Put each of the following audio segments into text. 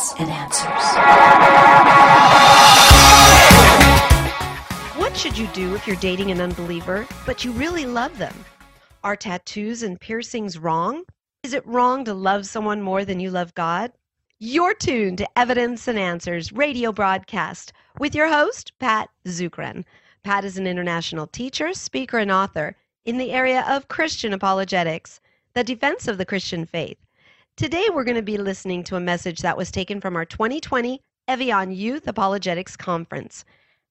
evidence and answers. What should you do if you're dating an unbeliever, but you really love them? Are tattoos and piercings wrong? Is it wrong to love someone more than you love God? You're tuned to Evidence and Answers radio broadcast with your host, Pat Zukeran. Pat is an international teacher, speaker, and author in the area of Christian apologetics, the defense of the Christian faith. Today, we're going to be listening to a message that was taken from our 2020 Evian Youth Apologetics Conference.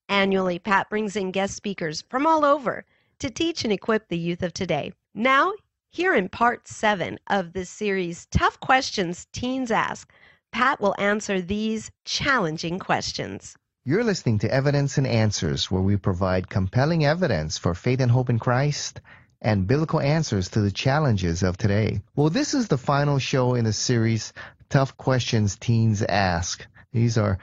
Annually, Pat brings in guest speakers from all over to teach and equip the youth of today. Now, here in part seven of this series, Tough Questions Teens Ask, Pat will answer these challenging questions. You're listening to Evidence and Answers, where we provide compelling evidence for faith and hope in Christ and biblical answers to the challenges of today. Well, this is the final show in the series, Tough Questions Teens Ask. These are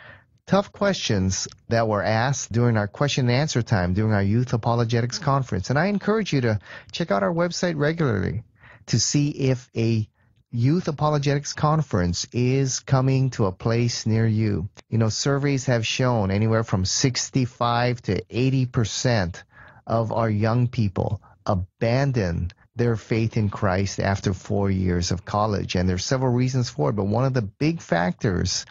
tough questions that were asked during our question and answer time during our Youth Apologetics Conference. And I encourage you to check out our website regularly to see if a Youth Apologetics Conference is coming to a place near you. You know, surveys have shown anywhere from 65 to 80% of our young people abandon their faith in Christ after four years of college. And there's several reasons for it, but one of the big factors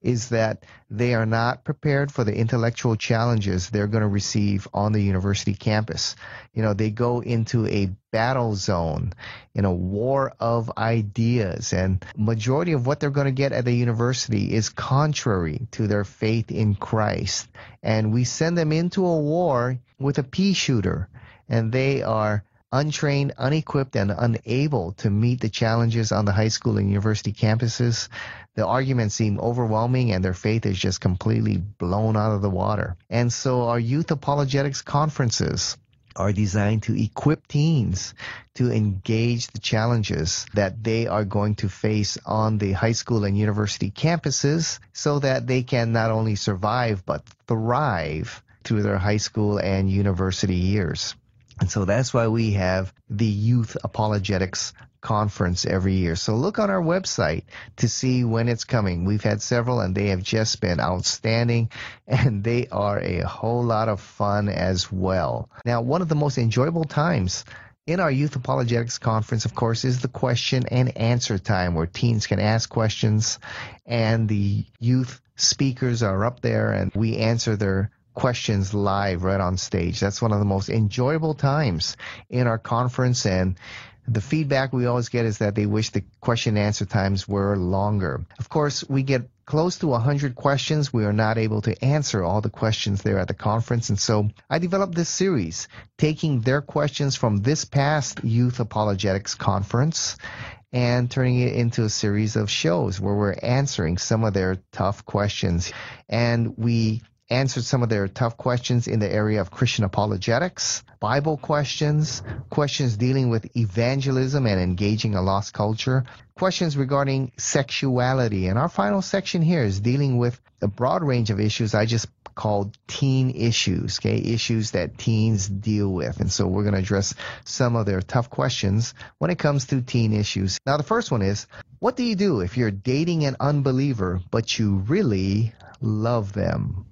is that they are not prepared for the intellectual challenges they're going to receive on the university campus. You know, they go into a battle zone in a war of ideas and majority of what they're going to get at the university is contrary to their faith in Christ. And we send them into a war with a pea shooter and they are untrained, unequipped, and unable to meet the challenges on the high school and university campuses. The arguments seem overwhelming and their faith is just completely blown out of the water. And so our youth apologetics conferences are designed to equip teens to engage the challenges that they are going to face on the high school and university campuses so that they can not only survive but thrive through their high school and university years. And so that's why we have the Youth Apologetics Conference every year. So look on our website to see when it's coming. We've had several and they have just been outstanding and they are a whole lot of fun as well. Now, one of the most enjoyable times in our Youth Apologetics Conference, of course, is the question and answer time where teens can ask questions and the youth speakers are up there and we answer their questions live right on stage. That's one of the most enjoyable times in our conference and the feedback we always get is that they wish the question and answer times were longer. Of course, we get close to 100 questions. We are not able to answer all the questions there at the conference. And so I developed this series, taking their questions from this past Youth Apologetics Conference and turning it into a series of shows where we're answering some of their tough questions. And we answered some of their tough questions in the area of Christian apologetics, Bible questions, questions dealing with evangelism and engaging a lost culture, questions regarding sexuality. And our final section here is dealing with a broad range of issues I just called teen issues, okay, issues that teens deal with. And so we're going to address some of their tough questions when it comes to teen issues. Now, the first one is, what do you do if you're dating an unbeliever, but you really love them?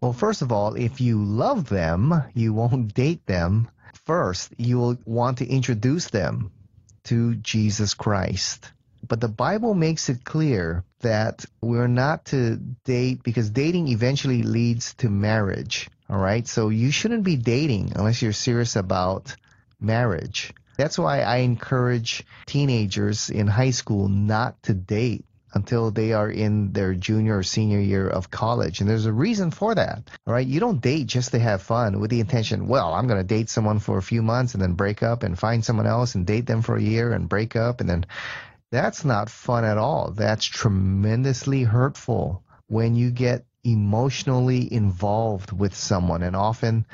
Well, first of all, if you love them, you won't date them. First, you will want to introduce them to Jesus Christ. But the Bible makes it clear that we're not to date because dating eventually leads to marriage. All right. So you shouldn't be dating unless you're serious about marriage. That's why I encourage teenagers in high school not to date until they are in their junior or senior year of college. And there's a reason for that. Right. You don't date just to have fun with the intention, well, I'm going to date someone for a few months and then break up and find someone else and date them for a year and break up. And then that's not fun at all. That's tremendously hurtful when you get emotionally involved with someone. And often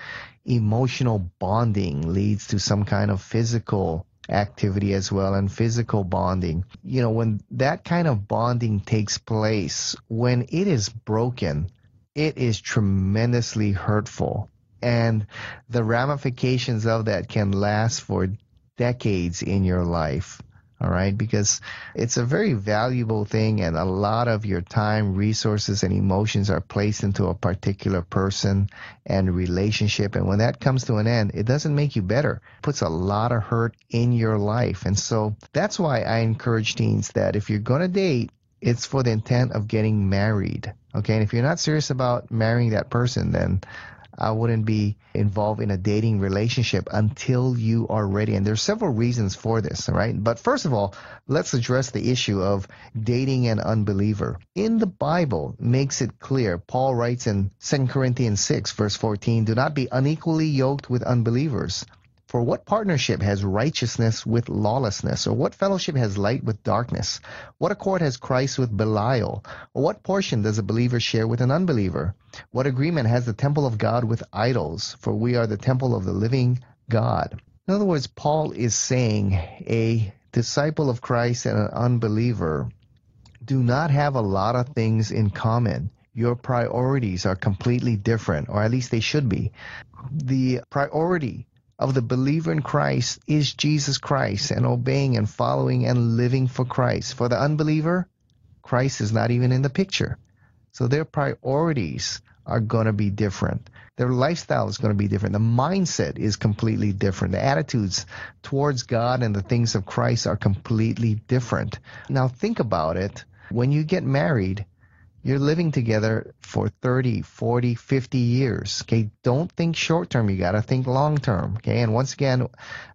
emotional bonding leads to some kind of physical activity as well and physical bonding. You know, when that kind of bonding takes place, when it is broken, it is tremendously hurtful. And the ramifications of that can last for decades in your life. All right? Because it's a very valuable thing, and a lot of your time, resources, and emotions are placed into a particular person and relationship. And when that comes to an end, it doesn't make you better, it puts a lot of hurt in your life. And so that's why I encourage teens that if you're going to date, it's for the intent of getting married. Okay, and if you're not serious about marrying that person, then I wouldn't be involved in a dating relationship until you are ready. And there's several reasons for this, right? But first of all, let's address the issue of dating an unbeliever. In the Bible makes it clear. Paul writes in 2 Corinthians 6 verse 14, do not be unequally yoked with unbelievers. For what partnership has righteousness with lawlessness? Or what fellowship has light with darkness? What accord has Christ with Belial? Or what portion does a believer share with an unbeliever? What agreement has the temple of God with idols? For we are the temple of the living God. In other words, Paul is saying a disciple of Christ and an unbeliever do not have a lot of things in common. Your priorities are completely different, or at least they should be. The priority of the believer in Christ is Jesus Christ and obeying and following and living for Christ. For the unbeliever, Christ is not even in the picture. So their priorities are going to be different. Their lifestyle is going to be different. The mindset is completely different. The attitudes towards God and the things of Christ are completely different. Now think about it. When you get married, you're living together for 30, 40, 50 years. Okay. Don't think short term. You got to think long term. Okay. And once again,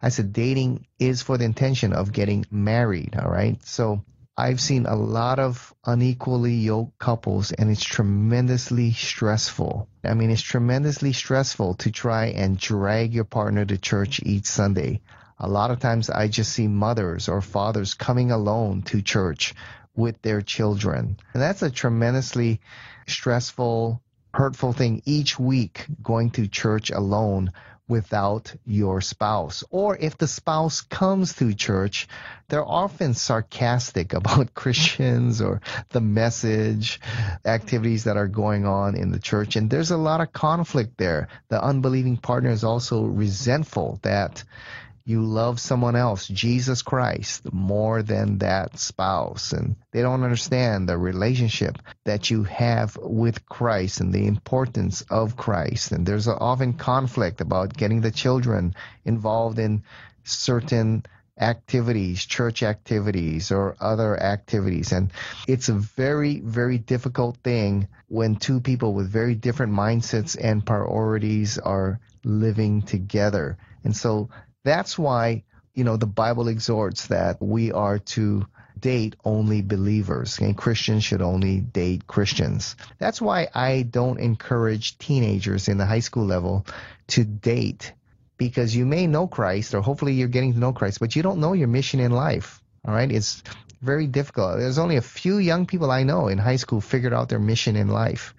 I said dating is for the intention of getting married. All right. So I've seen a lot of unequally yoked couples and it's tremendously stressful. I mean, it's tremendously stressful to try and drag your partner to church each Sunday. A lot of times I just see mothers or fathers coming alone to church with their children. And that's a tremendously stressful, hurtful thing each week going to church alone without your spouse. Or if the spouse comes to church, they're often sarcastic about Christians or the message, activities that are going on in the church. And there's a lot of conflict there. The unbelieving partner is also resentful that you love someone else, Jesus Christ, more than that spouse. And they don't understand the relationship that you have with Christ and the importance of Christ. And there's often conflict about getting the children involved in certain activities, church activities, or other activities. And it's a very, very difficult thing when two people with very different mindsets and priorities are living together. And so that's why, you know, the Bible exhorts that we are to date only believers and Christians should only date Christians. That's why I don't encourage teenagers in the high school level to date because you may know Christ or hopefully you're getting to know Christ, but you don't know your mission in life. All right. It's very difficult. There's only a few young people I know in high school figured out their mission in life.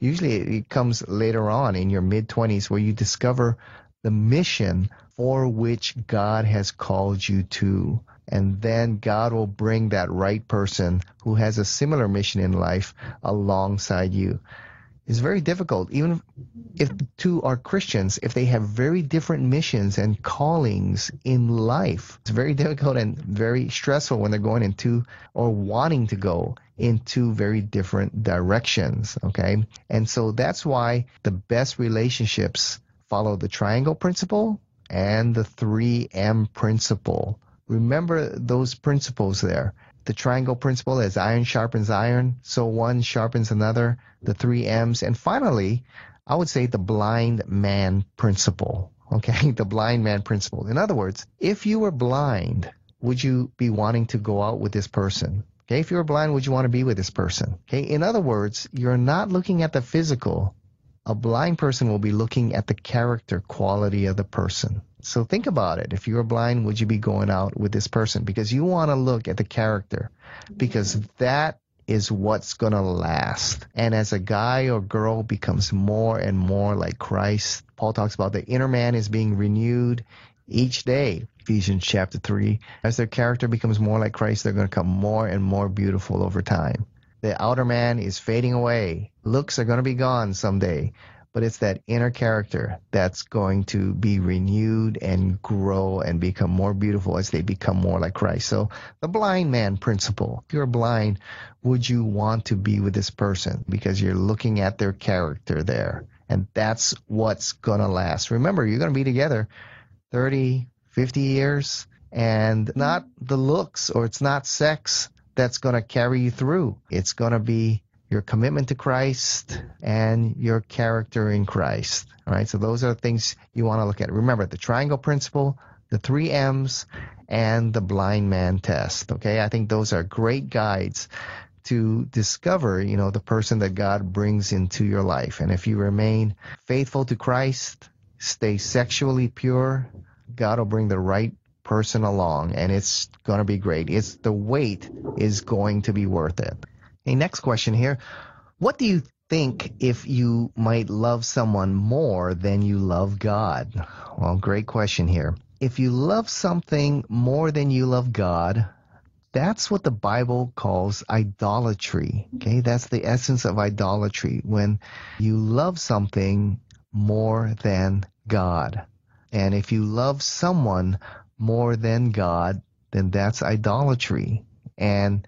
Usually it comes later on in your mid 20s where you discover the mission for which God has called you to. And then God will bring that right person who has a similar mission in life alongside you. It's very difficult, even if two are Christians, if they have very different missions and callings in life. It's very difficult and very stressful when they're going into or wanting to go in two very different directions. Okay. And so that's why the best relationships follow the triangle principle and the 3M principle. Remember those principles there. The triangle principle is iron sharpens iron, so one sharpens another, the three M's. And finally, I would say the blind man principle. Okay, the blind man principle. In other words, if you were blind, would you be wanting to go out with this person? Okay, if you were blind, would you want to be with this person? Okay, in other words, you're not looking at the physical, a blind person will be looking at the character quality of the person. So think about it. If you were blind, would you be going out with this person? Because you want to look at the character, because that is what's going to last. And as a guy or girl becomes more and more like Christ, Paul talks about the inner man is being renewed each day. Ephesians chapter 3. As their character becomes more like Christ, they're going to become more and more beautiful over time. The outer man is fading away. Looks are going to be gone someday. but it's that inner character that's going to be renewed and grow and become more beautiful as they become more like Christ. So the blind man principle. If you're blind, would you want to be with this person? Because you're looking at their character there. And that's what's going to last. Remember, you're going to be together 30, 50 years and not the looks or it's not sex that's going to carry you through. It's going to be your commitment to Christ and your character in Christ. All right. So those are the things you want to look at. Remember the triangle principle, the three M's, and the blind man test. Okay. I think those are great guides to discover, you know, the person that God brings into your life. And if you remain faithful to Christ, stay sexually pure, God will bring the right person along and it's going to be great. It's the wait is going to be worth it. Okay, next question here. What do you think if you might love someone more than you love God? Well, great question here. If you love something more than you love God, that's what the Bible calls idolatry. Okay, that's the essence of idolatry when you love something more than God. And if you love someone more than God, then that's idolatry. And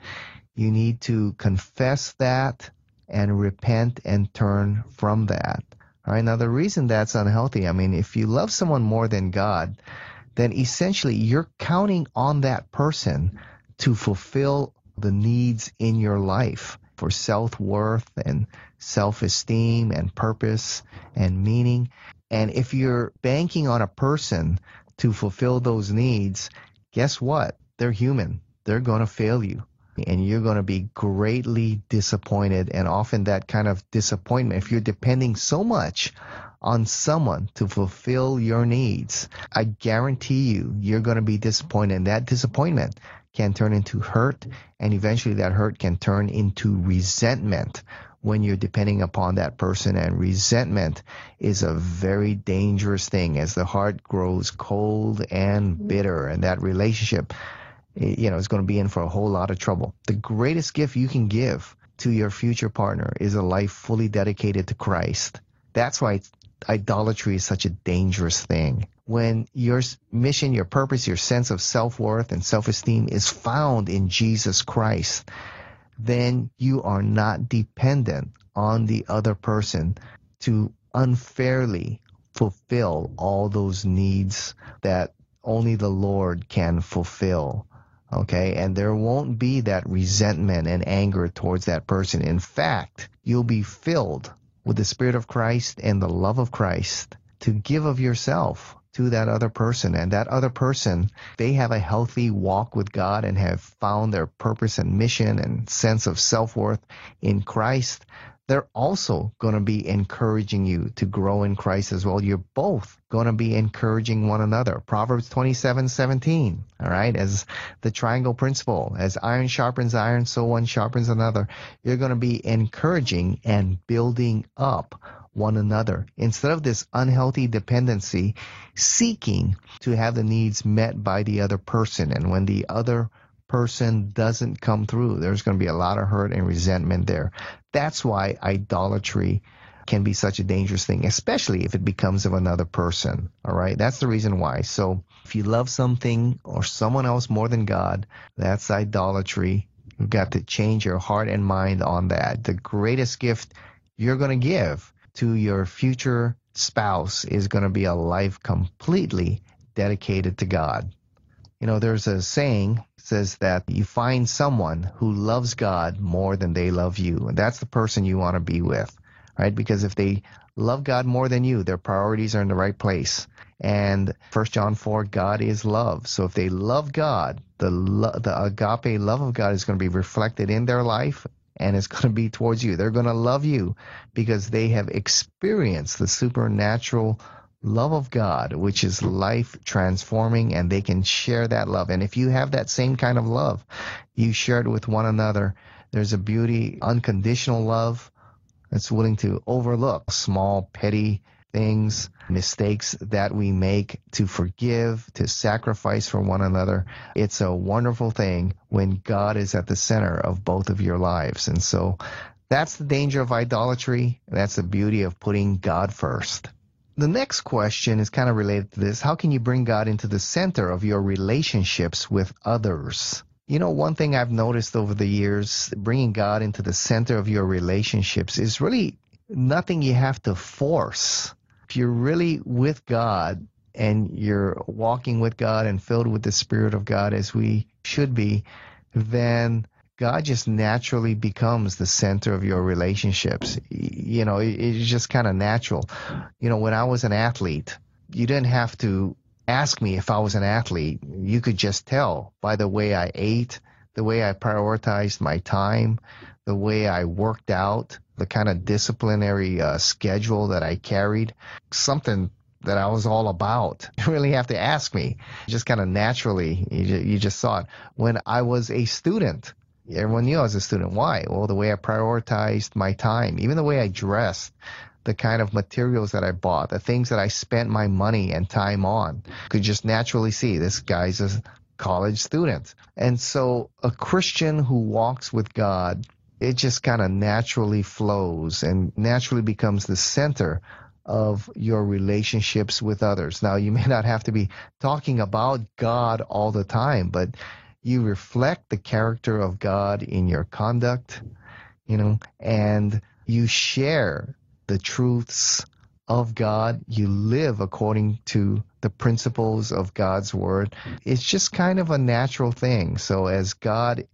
you need to confess that and repent and turn from that. All right. Now, the reason that's unhealthy, I mean, if you love someone more than God, then essentially you're counting on that person to fulfill the needs in your life for self worth and self esteem and purpose and meaning. And if you're banking on a person to fulfill those needs, guess what? They're human. They're going to fail you. And you're going to be greatly disappointed. And often that kind of disappointment, if you're depending so much on someone to fulfill your needs, I guarantee you, you're going to be disappointed. And that disappointment can turn into hurt. And eventually that hurt can turn into resentment when you're depending upon that person. And resentment is a very dangerous thing as the heart grows cold and mm-hmm. bitter, and that relationship, eh, you know, is going to be in for a whole lot of trouble. The greatest gift you can give to your future partner is a life fully dedicated to Christ. That's why idolatry is such a dangerous thing. When your mission, your purpose, your sense of self worth and self esteem is found in Jesus Christ, then you are not dependent on the other person to unfairly fulfill all those needs that only the Lord can fulfill. Okay. And there won't be that resentment and anger towards that person. In fact, you'll be filled with the Spirit of Christ and the love of Christ to give of yourself to that other person. And that other person, they have a healthy walk with God and have found their purpose and mission and sense of self worth in Christ. They're also going to be encouraging you to grow in Christ as well. You're both going to be encouraging one another. Proverbs 27 17, all right, as the triangle principle, as iron sharpens iron, so one sharpens another. You're going to be encouraging and building up one another. Instead of this unhealthy dependency seeking to have the needs met by the other person. And when the other person doesn't come through there's going to be a lot of hurt and resentment there. That's why idolatry can be such a dangerous thing especially if it becomes of another person all right? That's the reason why. So if you love something or someone else more than god that's idolatry. You've got to change your heart and mind on that. The greatest gift you're going to give to your future spouse is going to be a life completely dedicated to God. You know, there's a saying says that you find someone who loves God more than they love you, and that's the person you want to be with, right? Because if they love God more than you, their priorities are in the right place. And 1 John 4, God is love. So if they love God, the lo- the agape love of God is going to be reflected in their life and it's going to be towards you. They're going to love you because they have experienced the supernatural love of God, which is life transforming, and they can share that love. And if you have that same kind of love, you share it with one another. There's a beauty, unconditional love that's willing to overlook small, petty things, mistakes that we make, to forgive, to sacrifice for one another. It's a wonderful thing when God is at the center of both of your lives. And so That's the danger of idolatry. That's the beauty of putting God first. The next question is kind of related to this. How can you bring God into the center of your relationships with others? You know, one thing I've noticed over the years, bringing God into the center of your relationships is really nothing you have to force. If you're really with God and you're walking with God and filled with the Spirit of God as we should be, then God just naturally becomes the center of your relationships. You know, it's just kind of natural. You know, when I was an athlete, you didn't have to ask me if I was an athlete. You could just tell by the way I ate, the way I prioritized my time, the way I worked out, the kind of disciplinary uh, schedule that I carried, something that I was all about. You really have to ask me. Just kind of naturally, you, you just saw it. When I was a student, everyone knew I was a student. Why? Well, the way I prioritized my time, even the way I dressed, the kind of materials that I bought, the things that I spent my money and time on, could just naturally see this guy's a college student. And so a Christian who walks with God, it just kind of naturally flows and naturally becomes the center of your relationships with others. Now, you may not have to be talking about God all the time, but you reflect the character of God in your conduct, you know, and you share the truths of God. You live according to the principles of God's word. It's just kind of a natural thing. So as God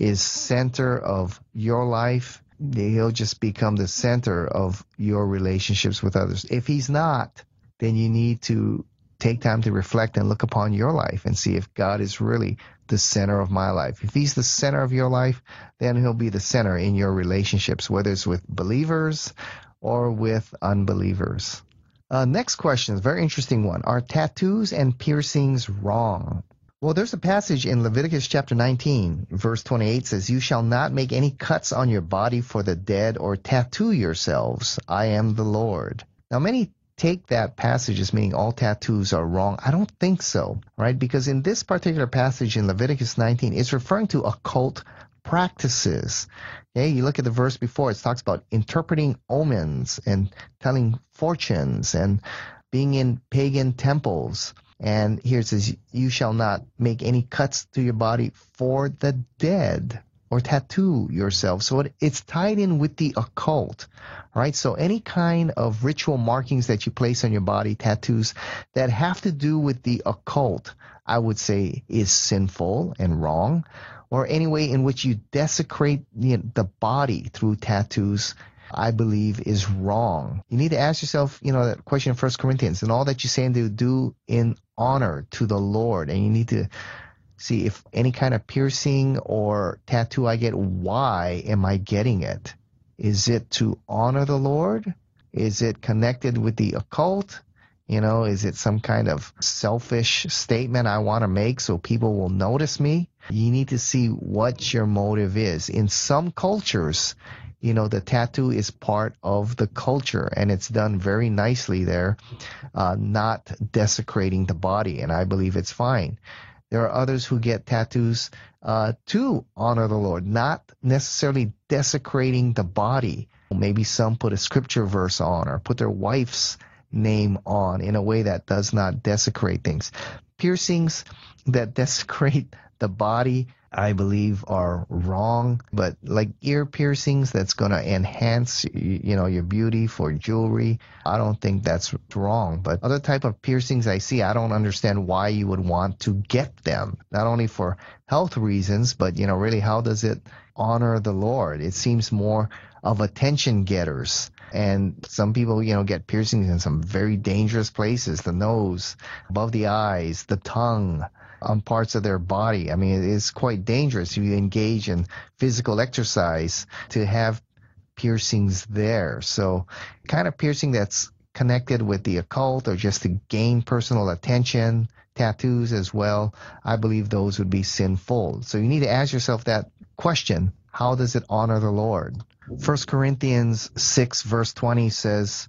is center of your life, he'll just become the center of your relationships with others. If he's not, then you need to take time to reflect and look upon your life and see if God is really the center of my life. If He's the center of your life, then He'll be the center in your relationships, whether it's with believers or with unbelievers. Uh, next question is very interesting one. Are tattoos and piercings wrong? Well, there's a passage in Leviticus chapter 19, verse 28 says, You shall not make any cuts on your body for the dead or tattoo yourselves. I am the Lord. Now, many take that passage as meaning all tattoos are wrong. I don't think so, right? Because in this particular passage in Leviticus 19, it's referring to occult practices. Okay, you look at the verse before, it talks about interpreting omens and telling fortunes and being in pagan temples. And here it says, You shall not make any cuts to your body for the dead or tattoo yourself. So it, it's tied in with the occult, right? So any kind of ritual markings that you place on your body, tattoos that have to do with the occult, I would say is sinful and wrong. Or any way in which you desecrate you the body through tattoos, I believe is wrong. You need to ask yourself, you know, that question in First Corinthians, and all that you say and do, do in honor to the Lord. And you need to see if any kind of piercing or tattoo I get, why am I getting it? Is it to honor the Lord? Is it connected with the occult? You know, is it some kind of selfish statement I want to make so people will notice me? You need to see what your motive is. In some cultures, you know, the tattoo is part of the culture and it's done very nicely there, uh, not desecrating the body. And I believe it's fine. There are others who get tattoos uh, to honor the Lord, not necessarily desecrating the body. Maybe some put a scripture verse on or put their wife's name on in a way that does not desecrate things. Piercings that desecrate the body I believe are wrong. But like ear piercings, that's going to enhance, you know, your beauty for jewelry. I don't think that's wrong. But other type of piercings I see, I don't understand why you would want to get them. Not only for health reasons, but you know, really, how does it honor the Lord? It seems more of attention getters. And some people, you know, get piercings in some very dangerous places the nose, above the eyes, the tongue, on parts of their body. I mean, it's quite dangerous if you engage in physical exercise to have piercings there. So, kind of piercing that's connected with the occult or just to gain personal attention, tattoos as well, I believe those would be sinful. So, you need to ask yourself that question how does it honor the Lord? 1 Corinthians 6, verse 20 says,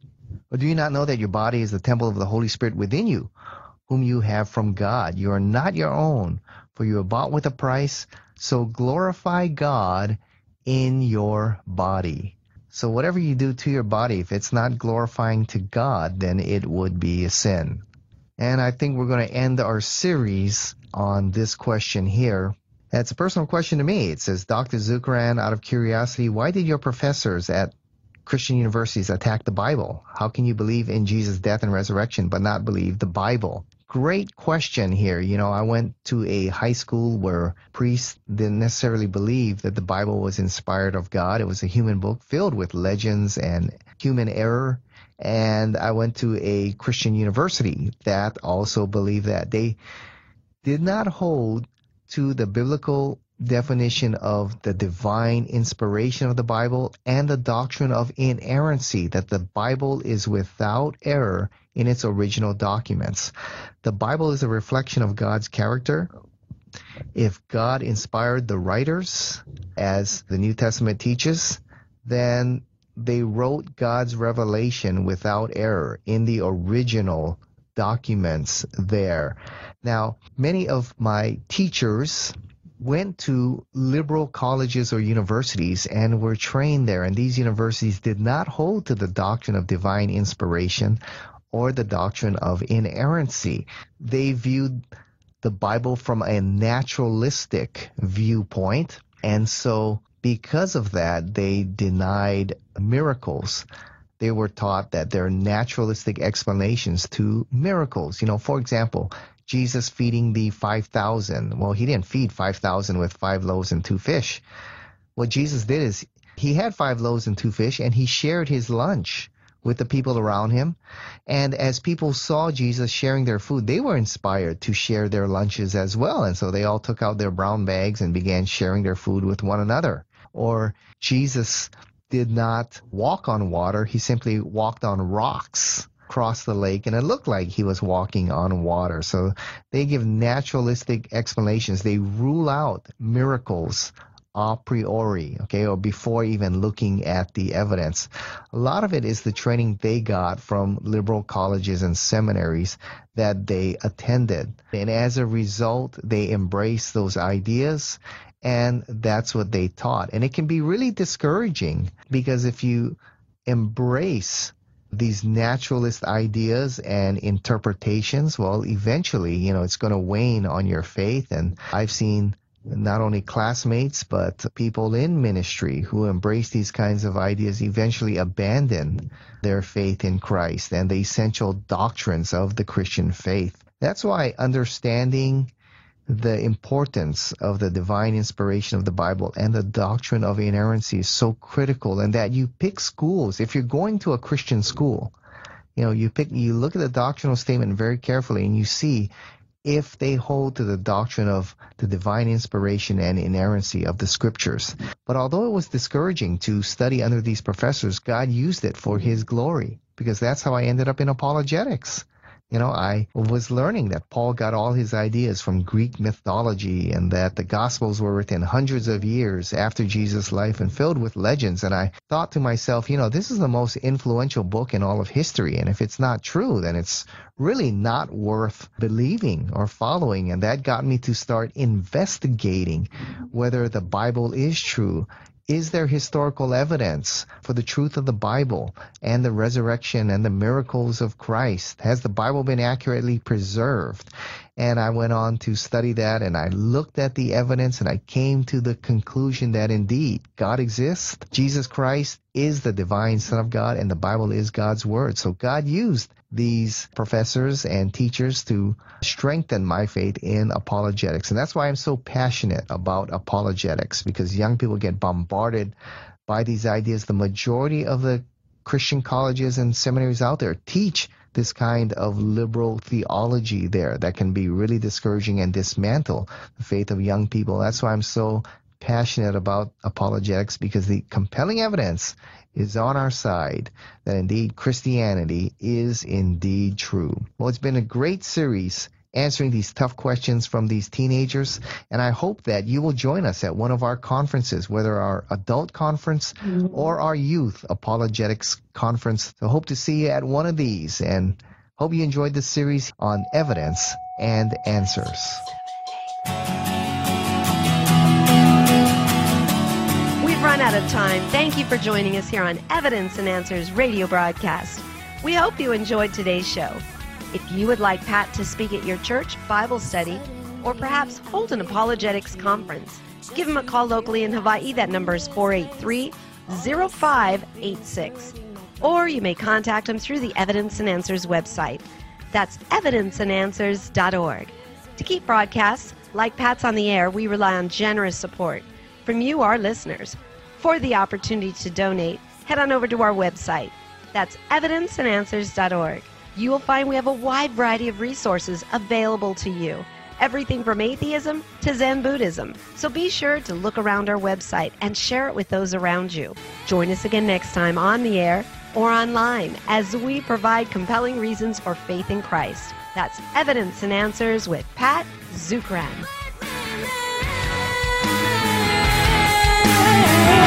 do you not know that your body is the temple of the Holy Spirit within you, whom you have from God. You are not your own, for you are bought with a price. So glorify God in your body. So whatever you do to your body, if it's not glorifying to God, then it would be a sin. And I think we're going to end our series on this question here. It's a personal question to me. It says, Dr. Zukeran, out of curiosity, why did your professors at Christian universities attack the Bible? How can you believe in Jesus' death and resurrection but not believe the Bible? Great question here. You know, I went to a high school where priests didn't necessarily believe that the Bible was inspired of God. It was a human book filled with legends and human error. And I went to a Christian university that also believed that. They did not hold to the biblical definition of the divine inspiration of the Bible and the doctrine of inerrancy, that the Bible is without error in its original documents. The Bible is a reflection of God's character. If God inspired the writers, as the New Testament teaches, then they wrote God's revelation without error in the original documents there. Now, many of my teachers went to liberal colleges or universities and were trained there. And these universities did not hold to the doctrine of divine inspiration or the doctrine of inerrancy. They viewed the Bible from a naturalistic viewpoint. And so, because of that, they denied miracles. They were taught that there are naturalistic explanations to miracles. You know, for example, Jesus feeding the 5,000. Well, he didn't feed 5,000 with five loaves and two fish. What Jesus did is he had five loaves and two fish and he shared his lunch with the people around him. And as people saw Jesus sharing their food, they were inspired to share their lunches as well. And so they all took out their brown bags and began sharing their food with one another. Or Jesus did not walk on water, he simply walked on rocks across the lake and it looked like he was walking on water. So they give naturalistic explanations. They rule out miracles a priori, okay, or before even looking at the evidence. A lot of it is the training they got from liberal colleges and seminaries that they attended. And as a result, they embrace those ideas and that's what they taught. And it can be really discouraging because if you embrace these naturalist ideas and interpretations, well, eventually, you know, it's going to wane on your faith. And I've seen not only classmates, but people in ministry who embrace these kinds of ideas eventually abandon their faith in Christ and the essential doctrines of the Christian faith. That's why understanding the importance of the divine inspiration of the Bible and the doctrine of inerrancy is so critical and that you pick schools if you're going to a Christian school you know you pick you look at the doctrinal statement very carefully and you see if they hold to the doctrine of the divine inspiration and inerrancy of the scriptures. But although it was discouraging to study under these professors, God used it for his glory because that's how I ended up in apologetics. You know, I was learning that Paul got all his ideas from Greek mythology and that the Gospels were written hundreds of years after Jesus' life and filled with legends. And I thought to myself, you know, this is the most influential book in all of history. And if it's not true, then it's really not worth believing or following. And that got me to start investigating whether the Bible is true is there historical evidence for the truth of the Bible and the resurrection and the miracles of Christ? Has the Bible been accurately preserved? And I went on to study that and I looked at the evidence and I came to the conclusion that indeed God exists. Jesus Christ is the divine Son of God and the Bible is God's Word. So God used these professors and teachers to strengthen my faith in apologetics. And that's why I'm so passionate about apologetics because young people get bombarded by these ideas. The majority of the Christian colleges and seminaries out there teach this kind of liberal theology there that can be really discouraging and dismantle the faith of young people. That's why I'm so passionate about apologetics because the compelling evidence is on our side that indeed Christianity is indeed true. Well, it's been a great series answering these tough questions from these teenagers. And I hope that you will join us at one of our conferences, whether our adult conference mm-hmm. or our youth apologetics conference. So hope to see you at one of these and hope you enjoyed this series on evidence and answers. We've run run out of time. Thank you for joining us here on Evidence and Answers radio broadcast. We hope you enjoyed today's show. If you would like Pat to speak at your church, Bible study, or perhaps hold an apologetics conference, give him a call locally in Hawaii. That number is 483 0586. Or you may contact him through the Evidence and Answers website. That's evidenceandanswers.org. To keep broadcasts like Pat's on the air, we rely on generous support from you, our listeners. For the opportunity to donate, head on over to our website. That's evidenceandanswers.org. You will find we have a wide variety of resources available to you. Everything from atheism to Zen Buddhism. So be sure to look around our website and share it with those around you. Join us again next time on the air or online as we provide compelling reasons for faith in Christ. That's Evidence and Answers with Pat Zukeran. Hey.